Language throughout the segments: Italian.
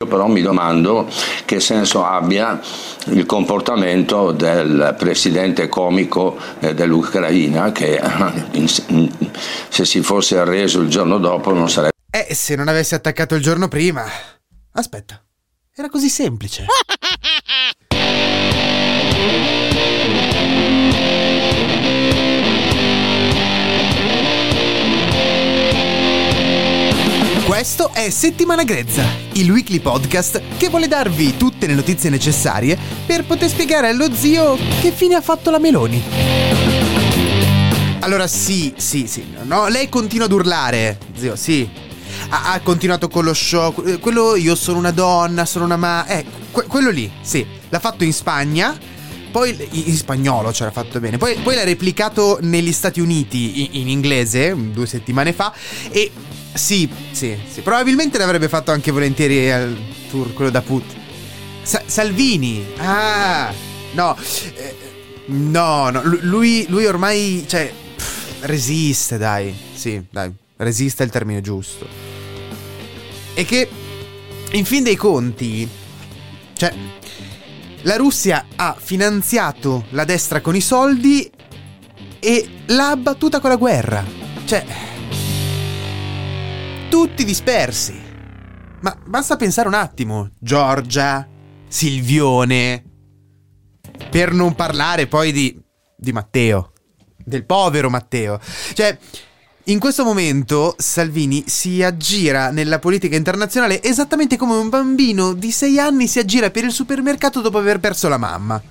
Io però mi domando che senso abbia il comportamento del presidente comico eh, dell'Ucraina che se si fosse arreso il giorno dopo non sarebbe... Eh, se non avessi attaccato il giorno prima... Aspetta, era così semplice. è Settimana Grezza, il weekly podcast che vuole darvi tutte le notizie necessarie per poter spiegare allo zio che fine ha fatto la Meloni. Allora sì, sì, sì, no, lei continua ad urlare, zio, sì. Ha, ha continuato con lo show, eh, quello io sono una donna, sono una ma... Eh, que- quello lì, sì. L'ha fatto in Spagna, poi in spagnolo c'era fatto bene. Poi, poi l'ha replicato negli Stati Uniti in, in, inglese due settimane fa. E sì, sì, sì. Probabilmente l'avrebbe fatto anche volentieri al tour, quello da Put. Sa- Salvini. Ah, no. Eh, no, no. Lui, lui ormai. Cioè. Pff, resiste, dai. Sì, dai. Resiste è il termine giusto. E che. In fin dei conti. Cioè. La Russia ha finanziato la destra con i soldi e l'ha abbattuta con la guerra. Cioè tutti dispersi. Ma basta pensare un attimo. Giorgia, Silvione. Per non parlare poi di, di Matteo. Del povero Matteo. Cioè, in questo momento Salvini si aggira nella politica internazionale esattamente come un bambino di 6 anni si aggira per il supermercato dopo aver perso la mamma.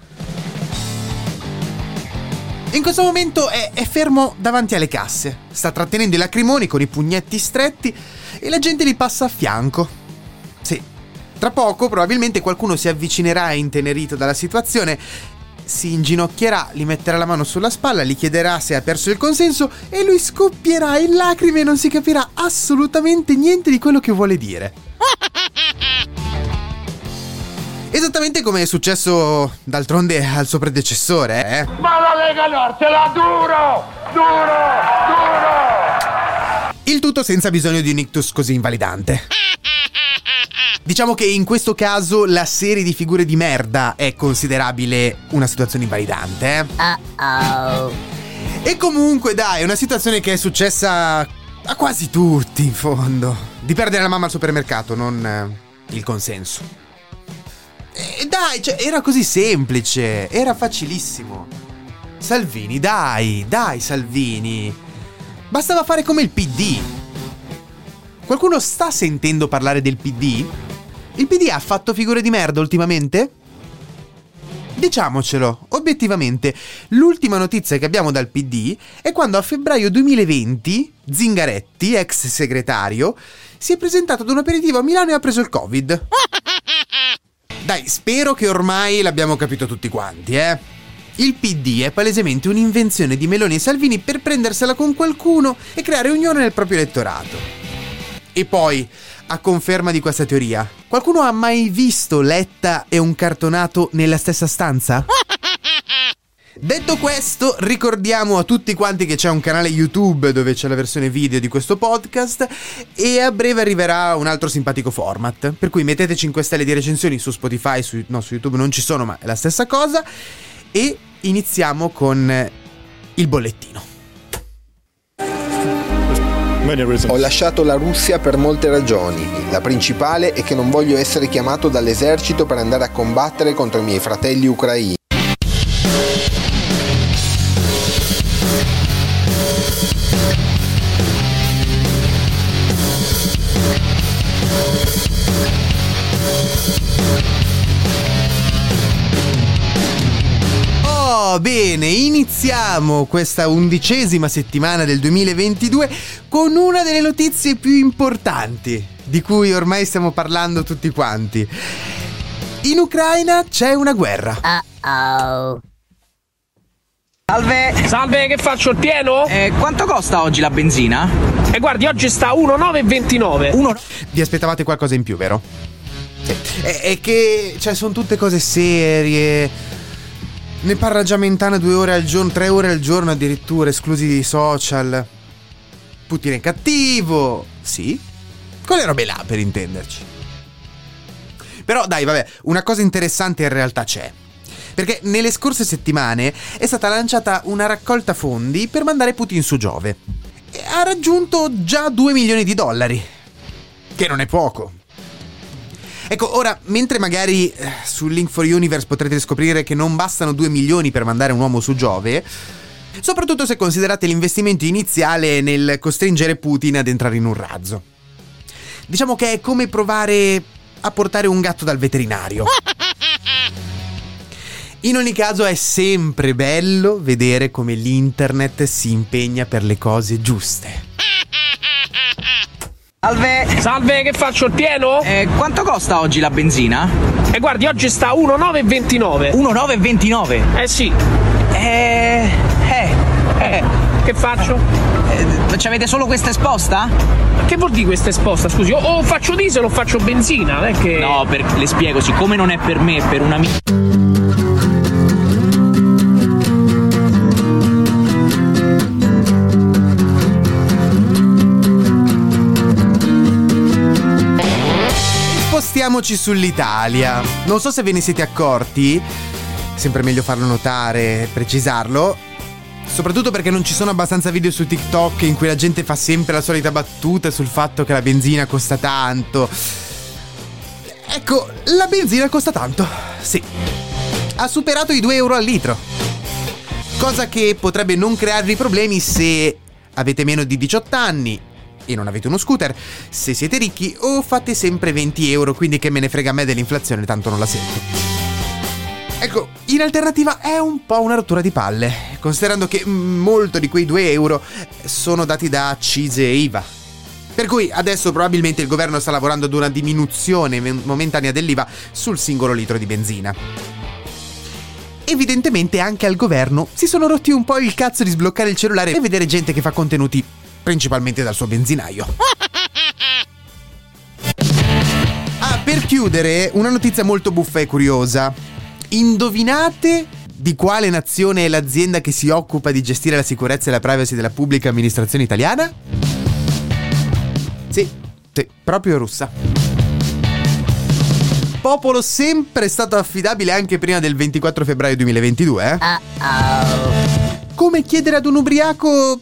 In questo momento è, è, fermo davanti alle casse, sta trattenendo i lacrimoni con i pugnetti stretti e la gente gli passa a fianco. Sì, tra poco probabilmente qualcuno si avvicinerà intenerito dalla situazione, si inginocchierà, gli metterà la mano sulla spalla, gli chiederà se ha perso il consenso e lui scoppierà in lacrime e non si capirà assolutamente niente di quello che vuole dire. Esattamente come è successo d'altronde al suo predecessore, eh? Ma la Lega Nord ce l'ha duro! Duro! Duro! Il tutto senza bisogno di un ictus così invalidante. Diciamo che in questo caso la serie di figure di merda è considerabile una situazione invalidante, eh? Uh-oh. E comunque, dai, è una situazione che è successa a quasi tutti, in fondo. Di perdere la mamma al supermercato, non eh, il consenso. E dai, cioè, era così semplice, era facilissimo. Salvini, dai, dai Salvini. Bastava fare come il PD. Qualcuno sta sentendo parlare del PD? Il PD ha fatto figure di merda ultimamente? Diciamocelo, obiettivamente, l'ultima notizia che abbiamo dal PD è quando a febbraio 2020 Zingaretti, ex segretario, si è presentato ad un aperitivo a Milano e ha preso il Covid. Dai, spero che ormai l'abbiamo capito tutti quanti, eh. Il PD è palesemente un'invenzione di Meloni e Salvini per prendersela con qualcuno e creare unione nel proprio elettorato. E poi, a conferma di questa teoria, qualcuno ha mai visto Letta e un cartonato nella stessa stanza? Detto questo, ricordiamo a tutti quanti che c'è un canale YouTube dove c'è la versione video di questo podcast e a breve arriverà un altro simpatico format. Per cui mettete 5 stelle di recensioni su Spotify, su, no, su YouTube non ci sono, ma è la stessa cosa. E iniziamo con il bollettino. Ho lasciato la Russia per molte ragioni. La principale è che non voglio essere chiamato dall'esercito per andare a combattere contro i miei fratelli ucraini. Bene, iniziamo questa undicesima settimana del 2022 con una delle notizie più importanti. di cui ormai stiamo parlando tutti quanti. In Ucraina c'è una guerra. Uh-oh. Salve! Salve, che faccio il pieno? Eh, quanto costa oggi la benzina? E eh, guardi, oggi sta 1,929. Uno... Vi aspettavate qualcosa in più, vero? Sì. È, è che, cioè, sono tutte cose serie. Ne parla già Mentana due ore al giorno, tre ore al giorno addirittura, esclusi i social. Putin è cattivo. Sì. Quelle robe là, per intenderci. Però dai, vabbè, una cosa interessante in realtà c'è. Perché nelle scorse settimane è stata lanciata una raccolta fondi per mandare Putin su Giove. E ha raggiunto già 2 milioni di dollari. Che non è poco. Ecco, ora, mentre magari eh, su Link for Universe potrete scoprire che non bastano 2 milioni per mandare un uomo su Giove, soprattutto se considerate l'investimento iniziale nel costringere Putin ad entrare in un razzo. Diciamo che è come provare a portare un gatto dal veterinario. In ogni caso è sempre bello vedere come l'internet si impegna per le cose giuste. Salve! Salve, che faccio il pieno? Eh, quanto costa oggi la benzina? E eh, guardi, oggi sta 1,929. 1,929? Eh sì. Eh. Eh. Eh. Che faccio? Eh, ci avete solo questa esposta? Che vuol dire questa esposta? Scusi, o, o faccio diesel o faccio benzina, non è che. No, per, le spiego, siccome non è per me, è per un amico. Spostiamoci sull'Italia. Non so se ve ne siete accorti, sempre meglio farlo notare, precisarlo. Soprattutto perché non ci sono abbastanza video su TikTok in cui la gente fa sempre la solita battuta sul fatto che la benzina costa tanto. Ecco, la benzina costa tanto, sì. Ha superato i 2 euro al litro. Cosa che potrebbe non crearvi problemi se avete meno di 18 anni e non avete uno scooter, se siete ricchi o fate sempre 20 euro, quindi che me ne frega a me dell'inflazione, tanto non la sento. Ecco, in alternativa è un po' una rottura di palle, considerando che molto di quei 2 euro sono dati da accise e IVA. Per cui adesso probabilmente il governo sta lavorando ad una diminuzione momentanea dell'IVA sul singolo litro di benzina. Evidentemente anche al governo si sono rotti un po' il cazzo di sbloccare il cellulare e vedere gente che fa contenuti principalmente dal suo benzinaio. Ah, per chiudere, una notizia molto buffa e curiosa. Indovinate di quale nazione è l'azienda che si occupa di gestire la sicurezza e la privacy della pubblica amministrazione italiana? Sì, sì, proprio russa. Popolo sempre stato affidabile anche prima del 24 febbraio 2022, eh? Come chiedere ad un ubriaco